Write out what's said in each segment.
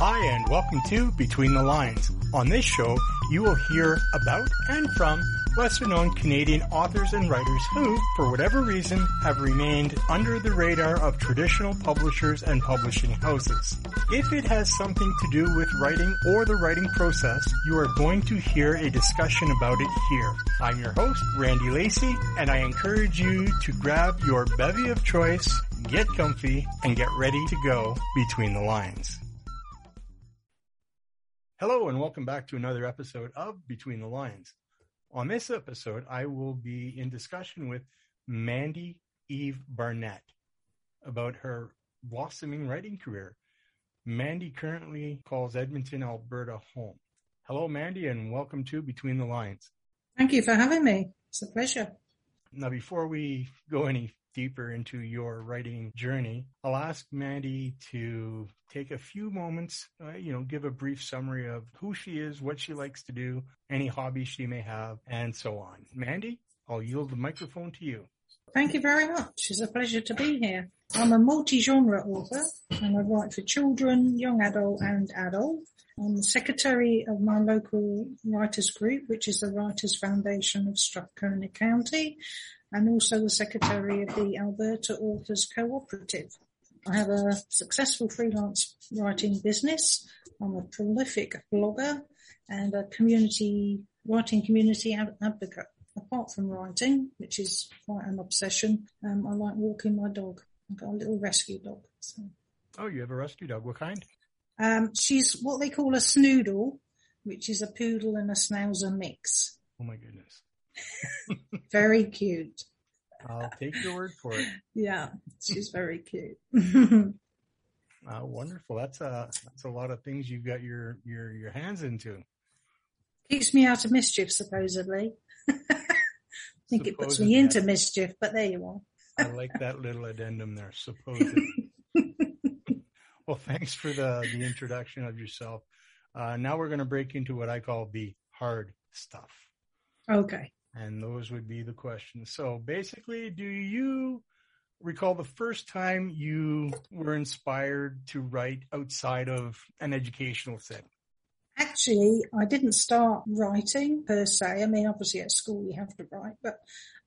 Hi, and welcome to Between the Lines. On this show, you will hear about and from lesser known Canadian authors and writers who, for whatever reason, have remained under the radar of traditional publishers and publishing houses. If it has something to do with writing or the writing process, you are going to hear a discussion about it here. I'm your host, Randy Lacey, and I encourage you to grab your bevy of choice, get comfy, and get ready to go between the lines. Hello and welcome back to another episode of Between the Lines. On this episode, I will be in discussion with Mandy Eve Barnett about her blossoming writing career. Mandy currently calls Edmonton, Alberta home. Hello, Mandy, and welcome to Between the Lines. Thank you for having me. It's a pleasure. Now, before we go any deeper into your writing journey, I'll ask Mandy to take a few moments, uh, you know, give a brief summary of who she is, what she likes to do, any hobbies she may have, and so on. Mandy, I'll yield the microphone to you. Thank you very much. It's a pleasure to be here. I'm a multi-genre author and I write for children, young adult and adult. I'm the secretary of my local writers group, which is the Writers Foundation of Strathcona County and also the secretary of the Alberta Authors Cooperative. I have a successful freelance writing business. I'm a prolific blogger and a community writing community advocate. Apart from writing, which is quite an obsession, um, I like walking my dog. I've got a little rescue dog. So. Oh, you have a rescue dog. What kind? Um, she's what they call a snoodle, which is a poodle and a schnauzer mix. Oh my goodness. Very cute. I'll take your word for it. Yeah, she's very cute. uh, wonderful. That's a that's a lot of things you've got your your your hands into. Keeps me out of mischief, supposedly. I think supposedly. it puts me into mischief, but there you are. I like that little addendum there, supposedly. well, thanks for the the introduction of yourself. Uh, now we're going to break into what I call the hard stuff. Okay. And those would be the questions. So basically, do you recall the first time you were inspired to write outside of an educational setting? Actually, I didn't start writing per se. I mean, obviously at school you have to write, but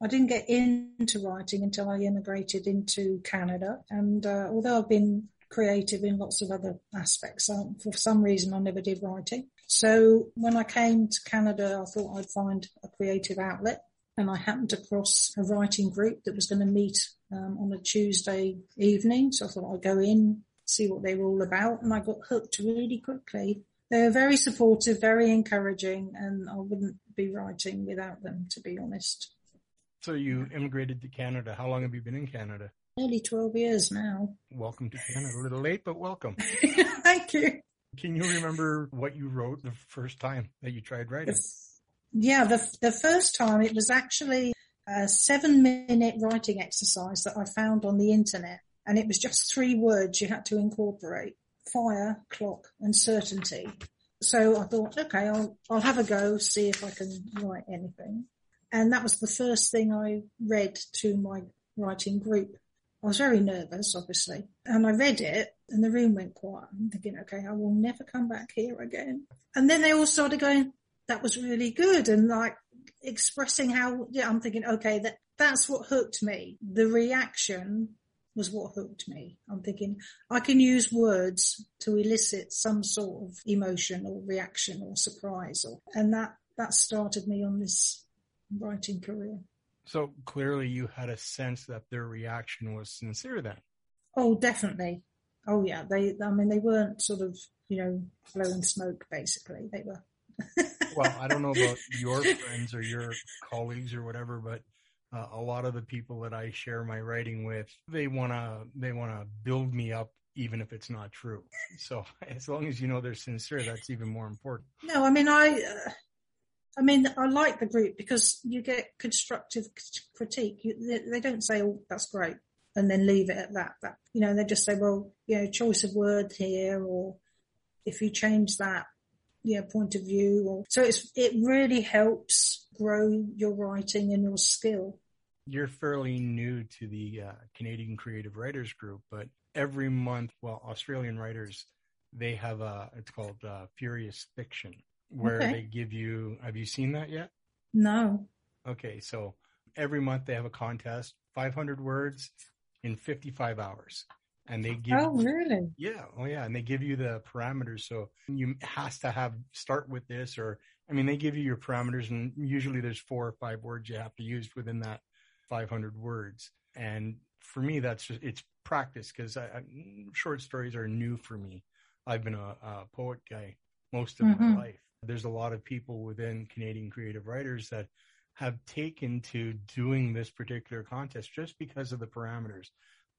I didn't get into writing until I immigrated into Canada. And uh, although I've been creative in lots of other aspects, um, for some reason I never did writing. So when I came to Canada, I thought I'd find a creative outlet and I happened across a writing group that was going to meet um, on a Tuesday evening. So I thought I'd go in, see what they were all about and I got hooked really quickly. They were very supportive, very encouraging and I wouldn't be writing without them, to be honest. So you immigrated to Canada. How long have you been in Canada? Nearly 12 years now. Welcome to Canada. A little late, but welcome. Thank you. Can you remember what you wrote the first time that you tried writing? Yeah, the, the first time it was actually a seven minute writing exercise that I found on the internet. And it was just three words you had to incorporate. Fire, clock and certainty. So I thought, okay, I'll, I'll have a go, see if I can write anything. And that was the first thing I read to my writing group. I was very nervous, obviously, and I read it and the room went quiet. I'm thinking, okay, I will never come back here again. And then they all started going, that was really good. And like expressing how, yeah, I'm thinking, okay, that, that's what hooked me. The reaction was what hooked me. I'm thinking I can use words to elicit some sort of emotion or reaction or surprise or, and that, that started me on this writing career. So clearly you had a sense that their reaction was sincere then. Oh, definitely. Oh yeah. They, I mean, they weren't sort of, you know, blowing smoke basically. They were. well, I don't know about your friends or your colleagues or whatever, but uh, a lot of the people that I share my writing with, they want to, they want to build me up even if it's not true. So as long as you know they're sincere, that's even more important. No, I mean, I, uh, I mean, I like the group because you get constructive critique. You, they, they, don't say, "Oh, that's great," and then leave it at that. That you know, they just say, "Well, you know, choice of word here," or if you change that, you know, point of view. Or so it's it really helps grow your writing and your skill. You're fairly new to the uh, Canadian Creative Writers Group, but every month, well, Australian writers they have a it's called uh, Furious Fiction where okay. they give you, have you seen that yet? No. Okay. So every month they have a contest, 500 words in 55 hours. And they give, oh, really? Yeah. Oh, yeah. And they give you the parameters. So you has to have start with this, or I mean, they give you your parameters, and usually there's four or five words you have to use within that 500 words. And for me, that's just it's practice because short stories are new for me. I've been a, a poet guy most of mm-hmm. my life, there's a lot of people within Canadian creative writers that have taken to doing this particular contest just because of the parameters.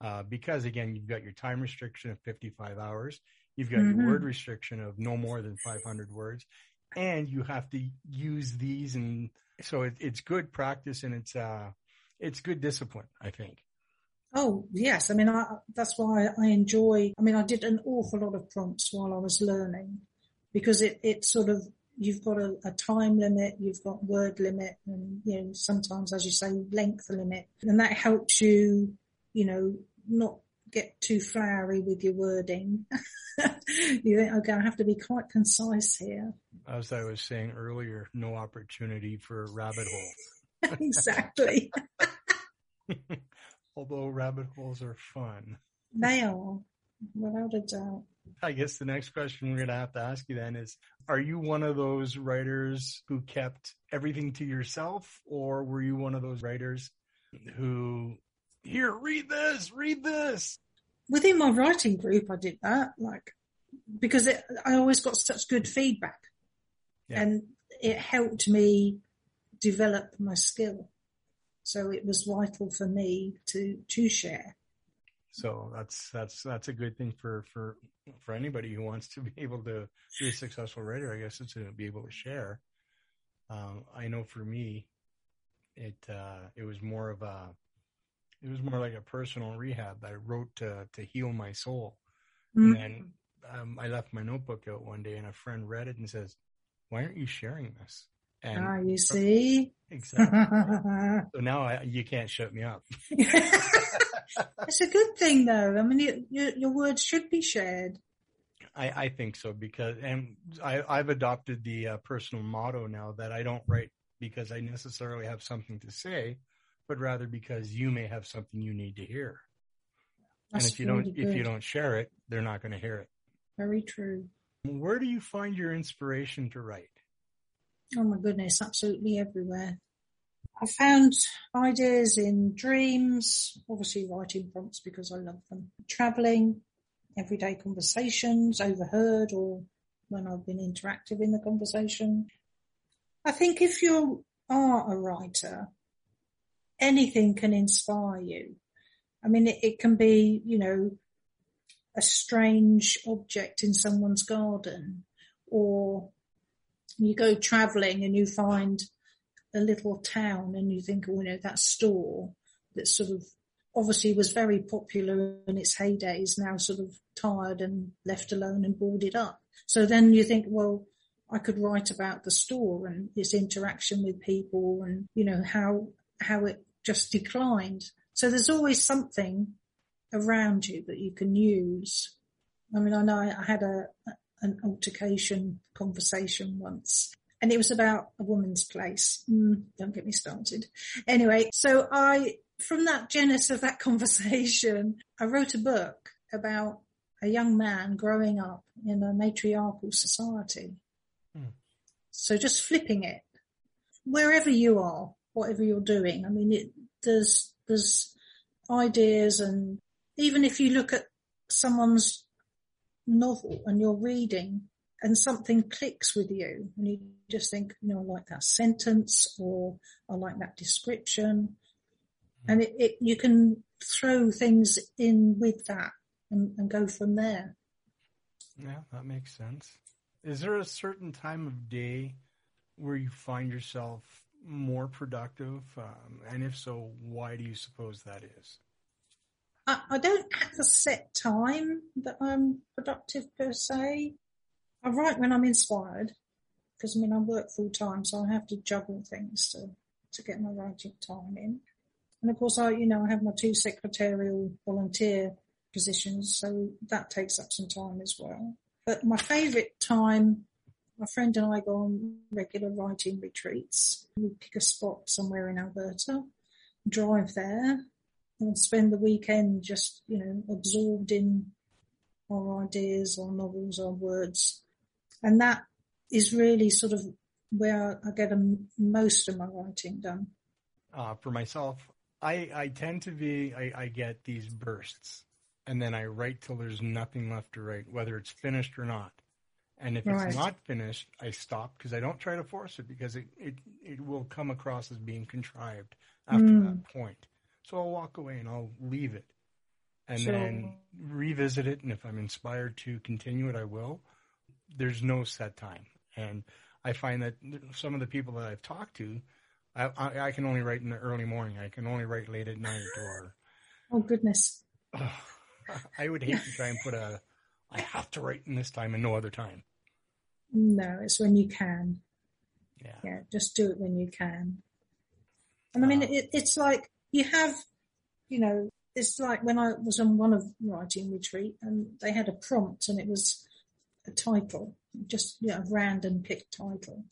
Uh, because again, you've got your time restriction of 55 hours. You've got mm-hmm. your word restriction of no more than 500 words and you have to use these. And so it, it's good practice and it's, uh, it's good discipline, I think. Oh yes. I mean, I, that's why I enjoy, I mean, I did an awful lot of prompts while I was learning because it, it sort of, you've got a, a, time limit, you've got word limit and, you know, sometimes, as you say, length limit. And that helps you, you know, not get too flowery with your wording. you think, okay, I have to be quite concise here. As I was saying earlier, no opportunity for rabbit holes. exactly. Although rabbit holes are fun. They are, without a doubt. I guess the next question we're going to have to ask you then is, are you one of those writers who kept everything to yourself or were you one of those writers who, here, read this, read this? Within my writing group, I did that, like, because it, I always got such good feedback yeah. and it helped me develop my skill. So it was vital for me to, to share. So that's that's that's a good thing for for for anybody who wants to be able to be a successful writer. I guess is to be able to share. Um, I know for me, it uh, it was more of a it was more like a personal rehab. I wrote to to heal my soul, mm-hmm. and then um, I left my notebook out one day, and a friend read it and says, "Why aren't you sharing this?" And ah, you see, exactly. so now I, you can't shut me up. it's a good thing though. I mean, you, you, your words should be shared. I, I think so because, and I, I've adopted the uh, personal motto now that I don't write because I necessarily have something to say, but rather because you may have something you need to hear. That's and if you really don't, good. if you don't share it, they're not going to hear it. Very true. Where do you find your inspiration to write? Oh my goodness, absolutely everywhere. I found ideas in dreams, obviously writing prompts because I love them, traveling, everyday conversations, overheard or when I've been interactive in the conversation. I think if you are a writer, anything can inspire you. I mean, it, it can be, you know, a strange object in someone's garden or you go traveling and you find a little town and you think, oh, you know, that store that sort of obviously was very popular in its heyday is now sort of tired and left alone and boarded up. So then you think, well, I could write about the store and its interaction with people and, you know, how, how it just declined. So there's always something around you that you can use. I mean, I know I had a, an altercation conversation once and it was about a woman's place. Mm, don't get me started. Anyway, so I from that genesis of that conversation, I wrote a book about a young man growing up in a matriarchal society. Hmm. So just flipping it, wherever you are, whatever you're doing. I mean, it, there's, there's ideas and even if you look at someone's novel and you're reading and something clicks with you and you just think, you know, I like that sentence or I like that description. And it, it you can throw things in with that and, and go from there. Yeah, that makes sense. Is there a certain time of day where you find yourself more productive? Um, and if so, why do you suppose that is? I, I don't have a set time that I'm productive per se. I write when I'm inspired because I mean I work full time, so I have to juggle things to to get my writing time in. And of course, I you know I have my two secretarial volunteer positions, so that takes up some time as well. But my favourite time, my friend and I go on regular writing retreats. We pick a spot somewhere in Alberta, drive there, and spend the weekend just, you know, absorbed in our ideas, our novels, our words. And that is really sort of where I get a, most of my writing done. Uh, for myself, I, I tend to be, I, I get these bursts and then I write till there's nothing left to write, whether it's finished or not. And if right. it's not finished, I stop because I don't try to force it because it, it, it will come across as being contrived after mm. that point. So I'll walk away and I'll leave it and so, then revisit it. And if I'm inspired to continue it, I will. There's no set time. And I find that some of the people that I've talked to, I, I, I can only write in the early morning. I can only write late at night or. Oh, goodness. I would hate to try and put a, I have to write in this time and no other time. No, it's when you can. Yeah. Yeah, just do it when you can. And I mean, uh, it, it's like you have, you know, it's like when I was on one of writing retreat and they had a prompt and it was a title, just you know, a random picked title.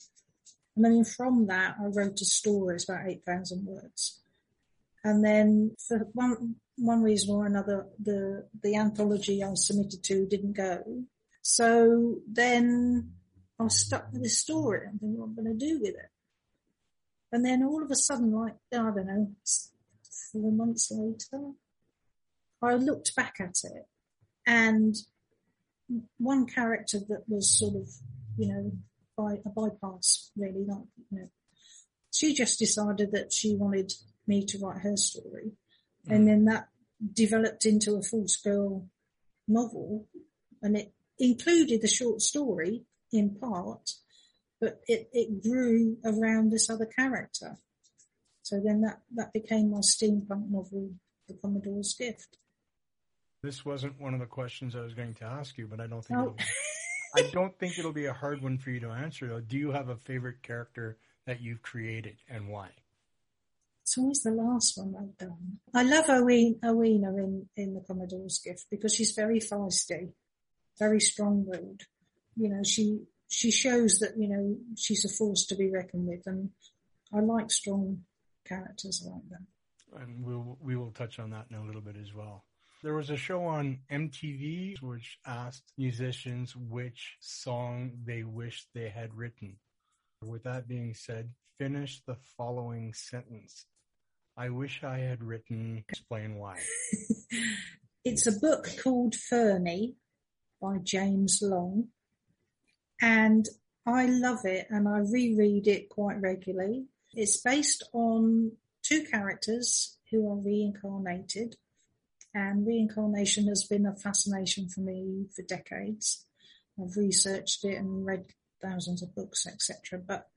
And then from that, I wrote a story. It's about 8,000 words. And then for one, one reason or another, the, the anthology I submitted to didn't go. So then I was stuck with this story. I'm thinking, what am I going to do with it? And then all of a sudden, like, I don't know, four months later, I looked back at it and one character that was sort of, you know, by a bypass really, like, you know, she just decided that she wanted me to write her story. Mm. And then that developed into a full scale novel and it included the short story in part, but it, it grew around this other character. So then that, that became my steampunk novel, The Commodore's Gift. This wasn't one of the questions I was going to ask you, but I don't think oh. I don't think it'll be a hard one for you to answer though. Do you have a favorite character that you've created and why? So it's always the last one I've done. I love Owena, in, in The Commodore's Gift because she's very feisty, very strong-willed. You know, she, she shows that, you know, she's a force to be reckoned with and I like strong characters like that. And we'll, we will touch on that in a little bit as well. There was a show on MTV which asked musicians which song they wished they had written. With that being said, finish the following sentence. I wish I had written, explain why. it's a book called Ferney by James Long. And I love it and I reread it quite regularly. It's based on two characters who are reincarnated and reincarnation has been a fascination for me for decades. I've researched it and read thousands of books, etc. But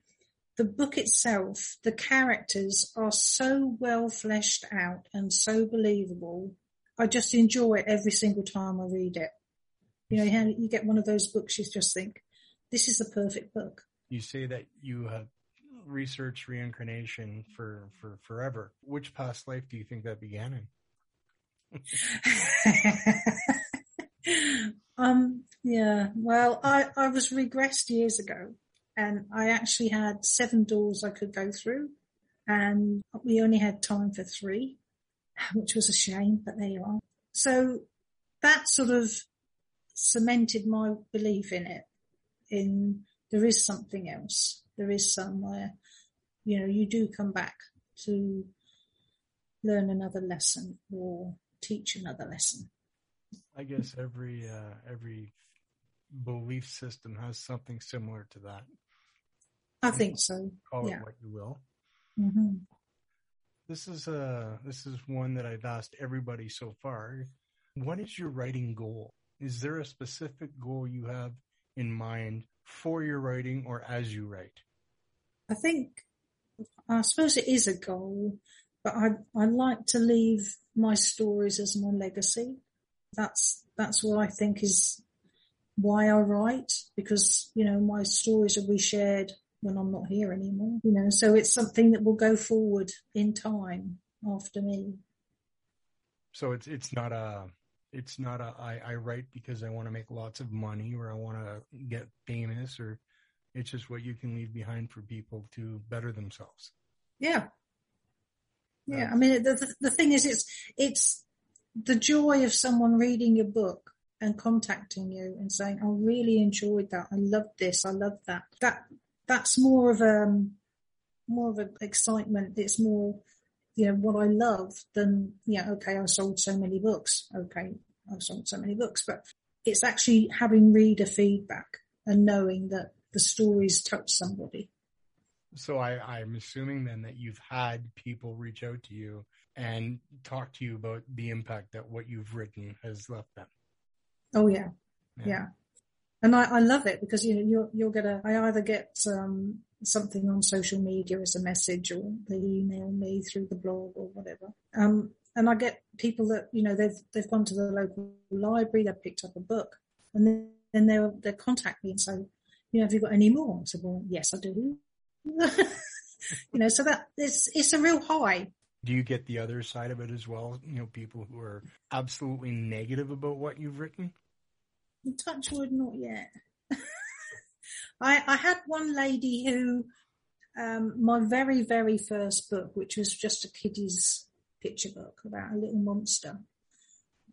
the book itself, the characters are so well fleshed out and so believable. I just enjoy it every single time I read it. You know, you get one of those books, you just think, this is the perfect book. You say that you have researched reincarnation for, for forever. Which past life do you think that began in? um, yeah, well, I, I was regressed years ago and I actually had seven doors I could go through and we only had time for three. which was a shame, but there you are. So that sort of cemented my belief in it, in there is something else. There is somewhere, you know, you do come back to learn another lesson or teach another lesson. I guess every uh, every belief system has something similar to that. I think so. Call yeah. it what you will. hmm This is uh this is one that I've asked everybody so far. What is your writing goal? Is there a specific goal you have in mind for your writing or as you write? I think, I suppose it is a goal, but I, I like to leave my stories as my legacy. That's, that's what I think is why I write because, you know, my stories will be shared when I'm not here anymore, you know, so it's something that will go forward in time after me. So it's it's not a it's not a I, I write because I want to make lots of money or I want to get famous or it's just what you can leave behind for people to better themselves. Yeah. Yeah. I mean, the, the, the thing is, it's, it's the joy of someone reading your book and contacting you and saying, I really enjoyed that. I loved this. I loved that. That, that's more of a, um, more of an excitement. It's more, you know, what I love than, yeah, okay, I sold so many books. Okay. I've sold so many books, but it's actually having reader feedback and knowing that the stories touch somebody. So I, I'm assuming then that you've had people reach out to you and talk to you about the impact that what you've written has left them. Oh yeah. Yeah. And I, I love it because, you know, you're, you're gonna, I either get, um, something on social media as a message or they email me through the blog or whatever. Um, and I get people that, you know, they've, they've gone to the local library, they've picked up a book and then, then they'll, they'll contact me and say, you know, have you got any more? I said, well, yes, I do. you know, so that it's, it's a real high. Do you get the other side of it as well? You know, people who are absolutely negative about what you've written? Touch wood, not yet. I, I had one lady who, um, my very, very first book, which was just a kiddie's picture book about a little monster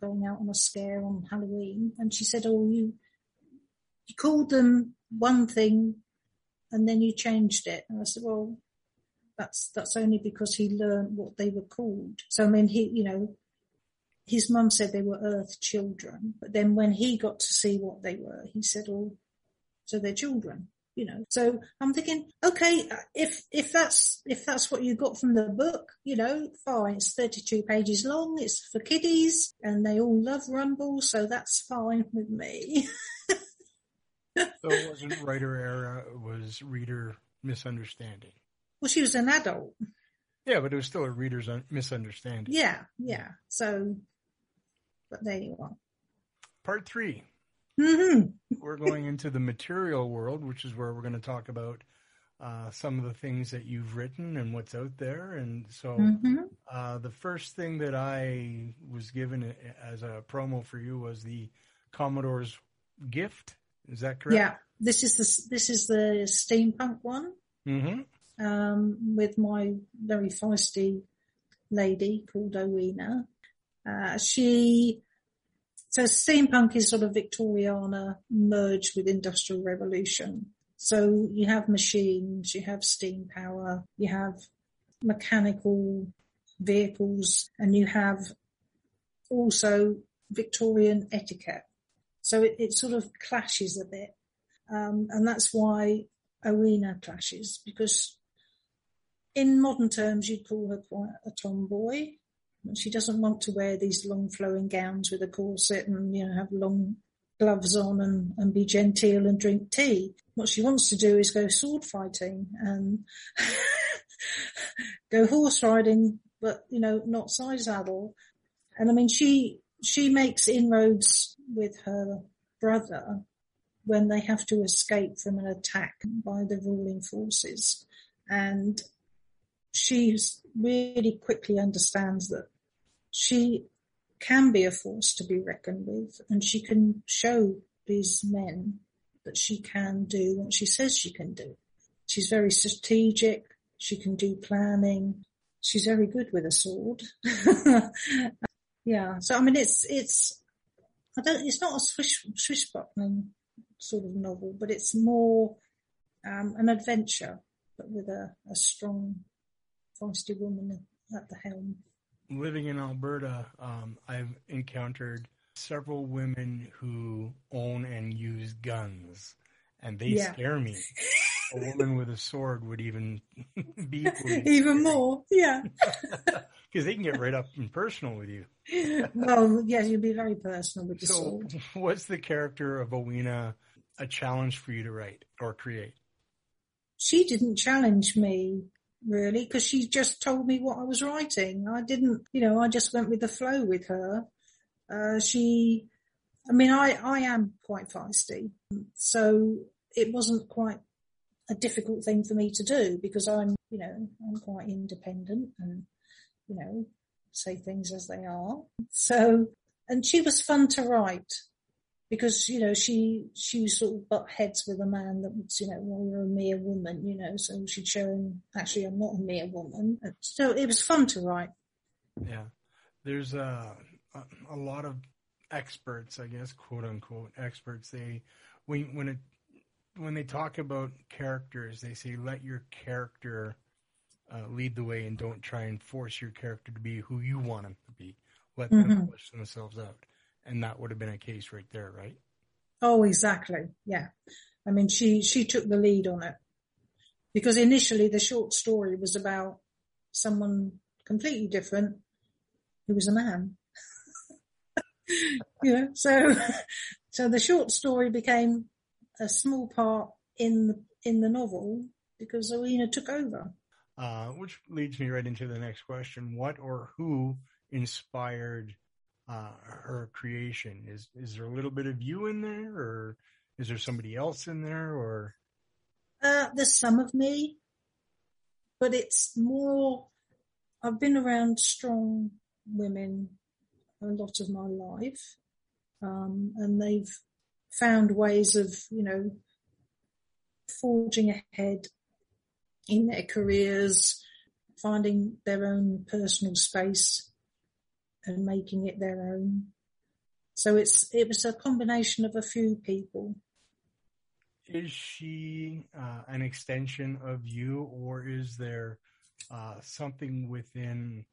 going out on a scare on Halloween. And she said, Oh, you, you called them one thing and then you changed it. And I said, well, that's, that's only because he learned what they were called. So I mean, he, you know, his mum said they were earth children, but then when he got to see what they were, he said, oh, so they're children. You know, so I'm thinking, okay, if, if that's, if that's what you got from the book, you know, fine. It's 32 pages long. It's for kiddies and they all love Rumble. So that's fine with me. So it wasn't writer error, it was reader misunderstanding. well, she was an adult. Yeah, but it was still a reader's un- misunderstanding. Yeah. Yeah. So, but there you are. Part three, hmm we're going into the material world, which is where we're going to talk about uh, some of the things that you've written and what's out there. And so hmm uh, the first thing that I was given as a promo for you was the Commodore's gift. Is that correct? Yeah. This is the, this is the steampunk one. Mm-hmm. um, with my very feisty lady called Owena. Uh, she, so steampunk is sort of Victoriana merged with industrial revolution. So you have machines, you have steam power, you have mechanical vehicles, and you have also Victorian etiquette. So it, it sort of clashes a bit. Um, and that's why Owena clashes because in modern terms you'd call her quite a tomboy. She doesn't want to wear these long flowing gowns with a corset and, you know, have long gloves on and, and be genteel and drink tea. What she wants to do is go sword fighting and go horse riding, but, you know, not side saddle. And I mean, she, she makes inroads with her brother when they have to escape from an attack by the ruling forces. And she really quickly understands that she can be a force to be reckoned with and she can show these men that she can do what she says she can do. She's very strategic. She can do planning. she's very good with a sword. yeah. So I mean, it's it's I don't. It's not a swish swishbuckling sort of novel, but it's more um, an adventure, but with a, a strong, feisty woman at the helm. Living in Alberta, um, I've encountered several women who own and use guns, and they yeah. scare me. a woman with a sword would even be even more, yeah. Because they can get right up and personal with you. well, yes, you'd be very personal with the so, sword. What's the character of Owena a challenge for you to write or create? She didn't challenge me really because she just told me what I was writing. I didn't, you know, I just went with the flow with her. Uh, she, I mean, I, I am quite feisty, so it wasn't quite a difficult thing for me to do because I'm, you know, I'm quite independent and, you know, say things as they are. So, and she was fun to write because, you know, she, she sort of butt heads with a man that was, you know, well, you're a mere woman, you know, so she'd show him, actually, I'm not a mere woman. So it was fun to write. Yeah. There's a, a, a lot of experts, I guess, quote unquote experts. They, when, when it when they talk about characters, they say let your character uh, lead the way and don't try and force your character to be who you want them to be. Let mm-hmm. them push themselves out. And that would have been a case right there, right? Oh, exactly. Yeah. I mean, she, she took the lead on it because initially the short story was about someone completely different who was a man. you know, so, so the short story became a small part in the in the novel because Owena took over. Uh, which leads me right into the next question: What or who inspired uh, her creation? Is is there a little bit of you in there, or is there somebody else in there, or? Uh, there's some of me, but it's more. I've been around strong women a lot of my life, um, and they've found ways of, you know, forging ahead in their careers, finding their own personal space and making it their own. So it's, it was a combination of a few people. Is she uh, an extension of you or is there uh, something within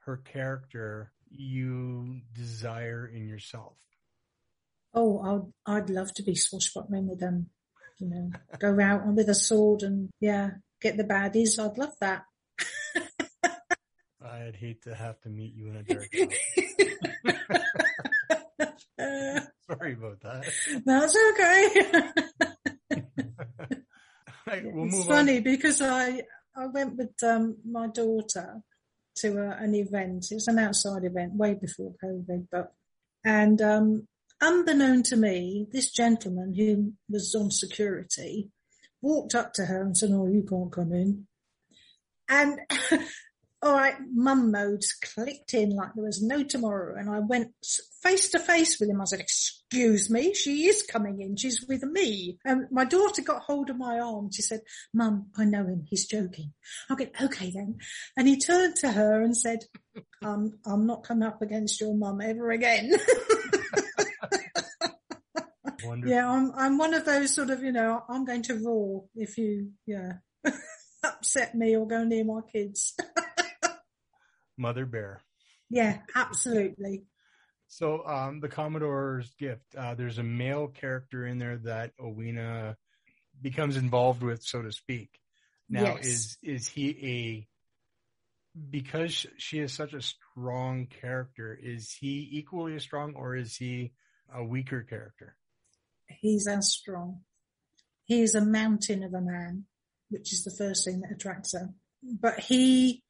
her character you desire in yourself? Oh, I'd, I'd love to be swashbuckling with them. You know, go out with a sword and yeah, get the baddies. I'd love that. I'd hate to have to meet you in a dark Sorry about that. That's okay. we'll it's funny on. because I I went with um, my daughter to a, an event. It was an outside event way before COVID, but and um, Unbeknown to me, this gentleman who was on security walked up to her and said, oh, you can't come in. And all right, mum modes clicked in like there was no tomorrow. And I went face to face with him. I said, excuse me, she is coming in. She's with me. And my daughter got hold of my arm. She said, mum, I know him. He's joking. I go, okay then. And he turned to her and said, um, I'm not coming up against your mum ever again. Wonderful. Yeah, I'm I'm one of those sort of you know I'm going to roar if you yeah upset me or go near my kids. Mother bear. Yeah, absolutely. So um, the Commodore's gift. Uh, there's a male character in there that Owena becomes involved with, so to speak. Now, yes. is is he a because she is such a strong character? Is he equally as strong, or is he a weaker character? he's as strong. He is a mountain of a man, which is the first thing that attracts her. But he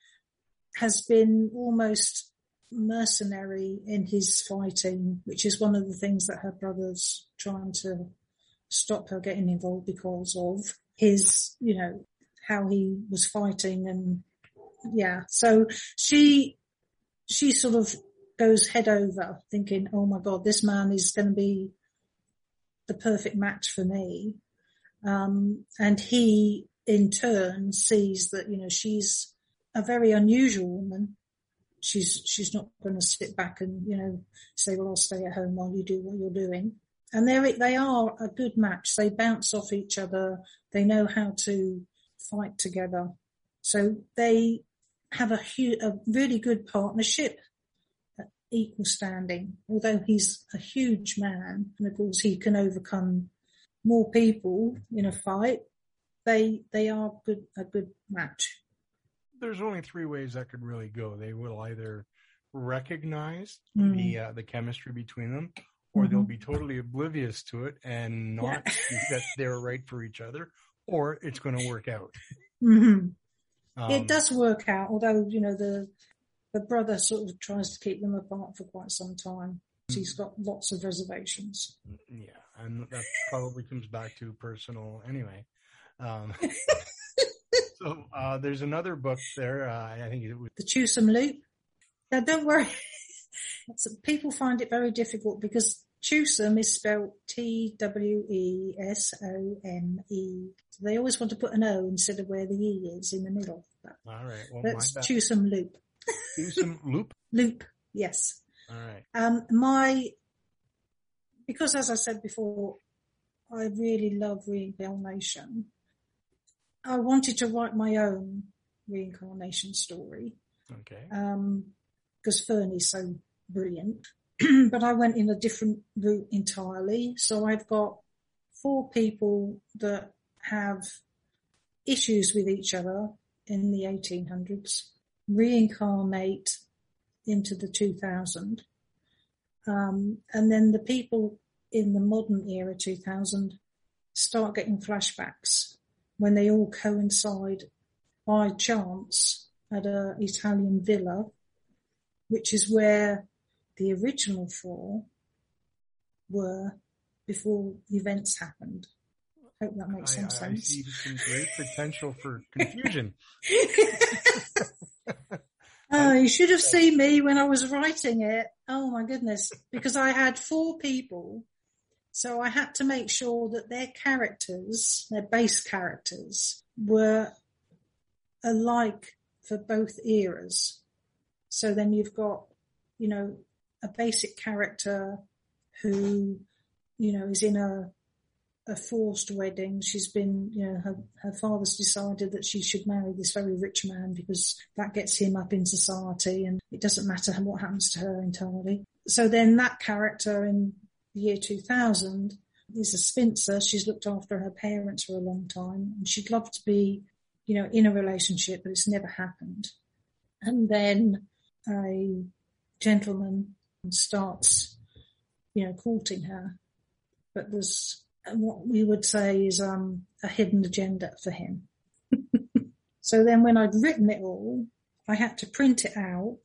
has been almost mercenary in his fighting, which is one of the things that her brother's trying to stop her getting involved because of his, you know, how he was fighting and yeah. So she, she sort of goes head over thinking, oh my God, this man is going to be the perfect match for me. Um, and he in turn sees that, you know, she's a very unusual woman. She's she's not going to sit back and you know say, "Well, I'll stay at home while you do what you're doing." And they they are a good match. They bounce off each other. They know how to fight together. So they have a, hu- a really good partnership equal standing. Although he's a huge man, and of course he can overcome more people in a fight, they they are good a good match. There's only three ways that could really go. They will either recognize Mm. the uh, the chemistry between them, or they'll be totally oblivious to it and not think that they're right for each other, or it's going to work out. hmm Um, it does work out, although you know the the brother sort of tries to keep them apart for quite some time. He's got lots of reservations. Yeah, and that probably comes back to personal anyway. Um, so uh, there's another book there. Uh, I think it was The Twesome Loop. Now, don't worry. People find it very difficult because Twesome is spelled T-W-E-S-O-M-E. They always want to put an O instead of where the E is in the middle. But all right. Well, that's. Twesome Loop. Do some loop. Loop, yes. All right. Um, my, because as I said before, I really love reincarnation. I wanted to write my own reincarnation story Okay. because Ferney's so brilliant. but I went in a different route entirely. So I've got four people that have issues with each other in the 1800s, reincarnate into the 2000. Um, and then the people in the modern era 2000 start getting flashbacks when they all coincide by chance at a Italian villa, which is where the original four were before the events happened. I Hope that makes I, some I sense. see some great potential for confusion. Oh, you should have seen me when I was writing it. Oh my goodness. Because I had four people. So I had to make sure that their characters, their base characters were alike for both eras. So then you've got, you know, a basic character who, you know, is in a, a forced wedding. She's been, you know, her, her father's decided that she should marry this very rich man because that gets him up in society and it doesn't matter what happens to her entirely. So then that character in the year 2000 is a spinster. She's looked after her parents for a long time and she'd love to be, you know, in a relationship, but it's never happened. And then a gentleman starts, you know, courting her, but there's what we would say is um, a hidden agenda for him. so then when I'd written it all, I had to print it out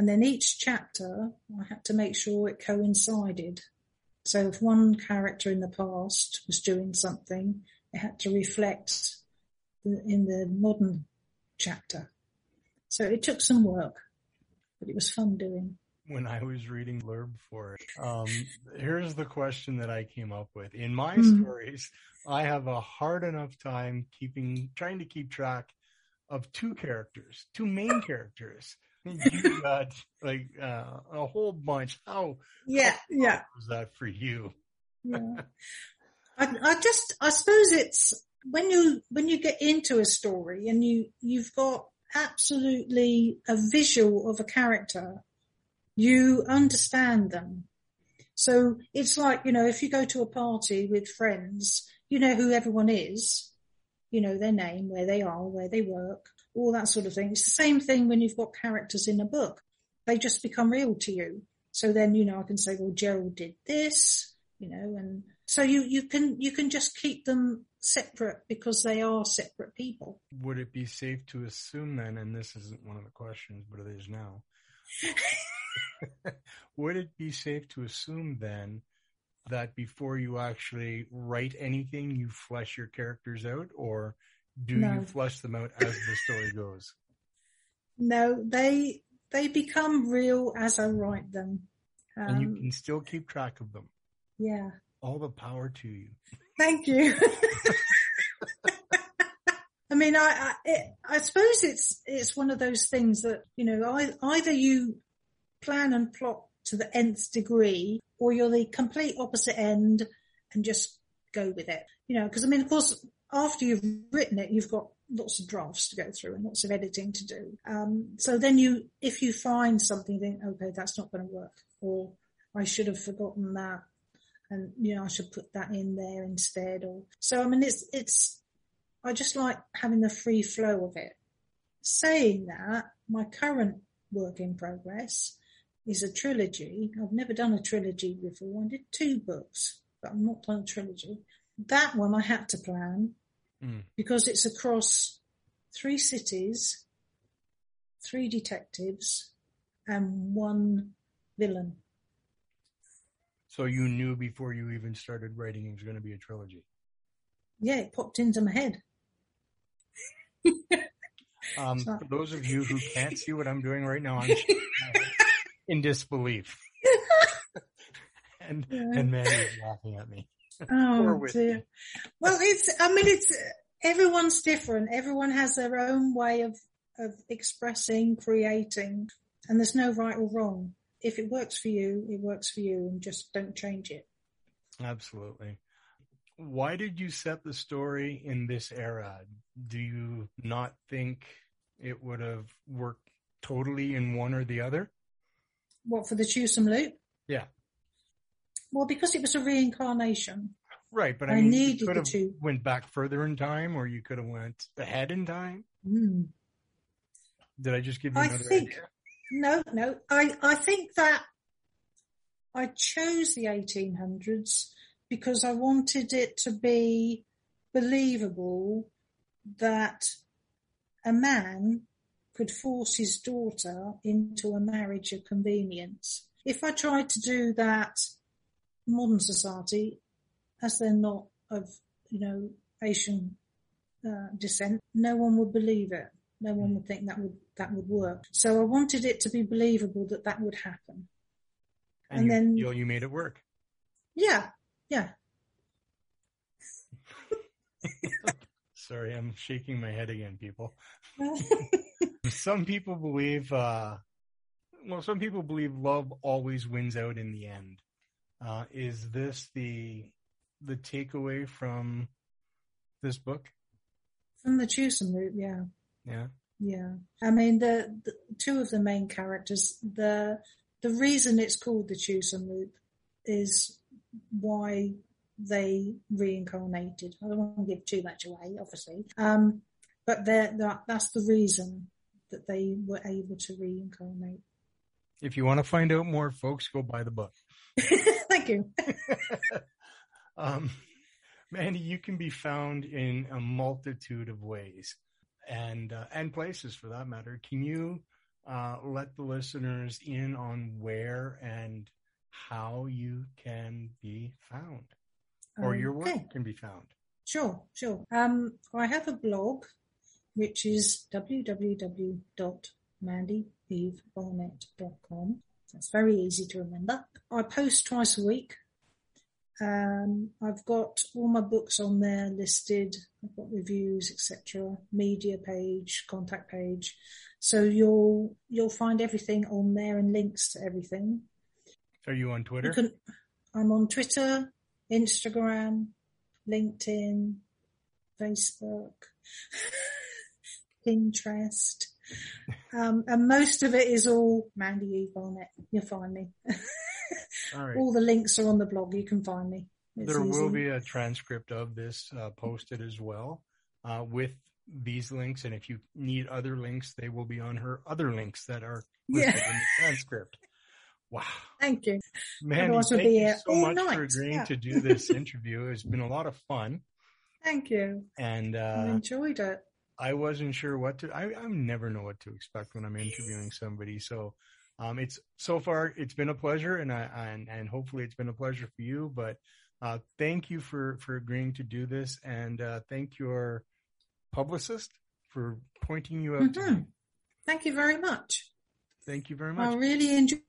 and then each chapter I had to make sure it coincided. So if one character in the past was doing something, it had to reflect in the modern chapter. So it took some work, but it was fun doing. when I was reading blurb for it. Um, here's the question that I came up with. In my Hmm. stories, I have a hard enough time keeping, trying to keep track of two characters, two main characters. You got like uh, a whole bunch. How Yeah, yeah. was that for you? yeah. I, I just, I suppose it's when you, when you get into a story and you, you've got absolutely a visual of a character, you understand them. So it's like, you know, if you go to a party with friends, you know who everyone is, you know their name, where they are, where they work, all that sort of thing. It's the same thing when you've got characters in a book. They just become real to you. So then, you know, I can say, well, Gerald did this, you know, and so you, you can, you can just keep them separate because they are separate people. Would it be safe to assume then, and this isn't one of the questions, but it is now, would it be safe to assume then that before you actually write anything, you flesh your characters out, or do No. you flesh them out as the story goes? No, they, they become real as I write them. and you Um, can still keep track of them. yeah. All the power to you. Thank you. I mean, I I, it, I suppose it's it's one of those things that you know, I, either you plan and plot to the nth degree, or you're the complete opposite end and just go with it. You know, because I mean, of course, after you've written it, you've got lots of drafts to go through and lots of editing to do. Um, so then you, if you find something, think, okay, that's not going to work, or I should have forgotten that, and you know, I should put that in there instead. Or so, I mean, it's it's. I just like having the free flow of it. Saying that, my current work in progress is a trilogy. I've never done a trilogy before. I did two books, but I'm not done a trilogy. That one I had to plan Mm. because it's across three cities, three detectives, and one villain. So you knew before you even started writing it was going to be a trilogy. Yeah, it popped into my head. Um, for those of you who can't see what I'm doing right now, I'm shaking my head in disbelief. and Yeah. and Mandy's laughing at me. Or Oh dear. Well, it's. I mean, it's. Everyone's different. Everyone has their own way of of expressing, creating, and there's no right or wrong. If it works for you, it works for you, and just don't change it. Absolutely. Why did you set the story in this era? Do you not think it would have worked totally in one or the other? What for the Twesome Loop? Yeah. Well, because it was a reincarnation. Right, but I, I mean, needed you could have two. went back further in time, or you could have went ahead in time. Hmm. Did I just give you I another think- idea? No, no. I, I think that I chose the 1800s because I wanted it to be believable that a man could force his daughter into a marriage of convenience. If I tried to do that modern society, as they're not of, you know, Asian uh, descent, no one would believe it. No one would think that would that would work. So I wanted it to be believable that that would happen. And, and you, then- you, you made it work. Yeah, yeah. Sorry, I'm shaking my head again, people. some people believe, uh, well, some people believe love always wins out in the end. Uh, is this the the takeaway from this book? From the Twesome Loop, yeah, Yeah. yeah. I mean, the, the two of the main characters, the the reason it's called the Twesome Loop is why they reincarnated. I don't want to give too much away, obviously, um, but they're, that that's the reason that they were able to reincarnate. If you want to find out more, folks, go buy the book. Thank you. um, Mandy, you can be found in a multitude of ways and uh, and places for that matter. Can you uh, let the listeners in on where and how you can be found, or your work can be found? Sure, sure. Um, I have a blog, which is www.mandyevebarnett.com. That's very easy to remember. I post twice a week. Um, I've got all my books on there listed. I've got reviews, etc. Media page, contact page. So you'll you'll find everything on there and links to everything. Are you on You Twitter? can, I'm on Twitter, Instagram, LinkedIn, Facebook, Pinterest. Um, and most of it is all Mandy Eve Barnett. You'll find me. All right. All the links are on the blog. You can find me. It's there will be a transcript of this uh, posted as well uh, with these links. And if you need other links, they will be on her other links that are listed Yeah. in the transcript. Wow. Thank you. Mandy, thank be you so much for agreeing Yeah. to do this interview. It's been a lot of fun. Thank you. And I uh, enjoyed it. I wasn't sure what to, I, I never know what to expect when I'm interviewing somebody. So um, it's so far, it's been a pleasure and I, and, and hopefully it's been a pleasure for you, but uh, thank you for, for agreeing to do this and uh, thank your publicist for pointing you out to me. Mhm. Thank you very much. Thank you very much. I really enjoyed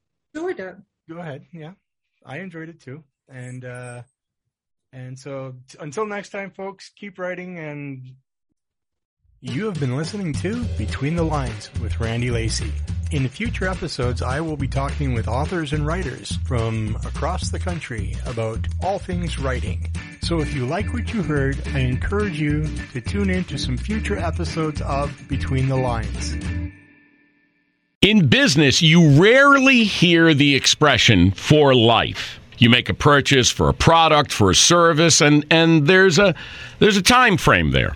it. Go ahead. Yeah. I enjoyed it too. And, uh, and so t- until next time, folks, keep writing and You have been listening to Between the Lines with Randy Lacey. In future episodes, I will be talking with authors and writers from across the country about all things writing. So if you like what you heard, I encourage you to tune in to some future episodes of Between the Lines. In business, you rarely hear the expression for life. You make a purchase for a product, for a service, and, and there's a there's a time frame there.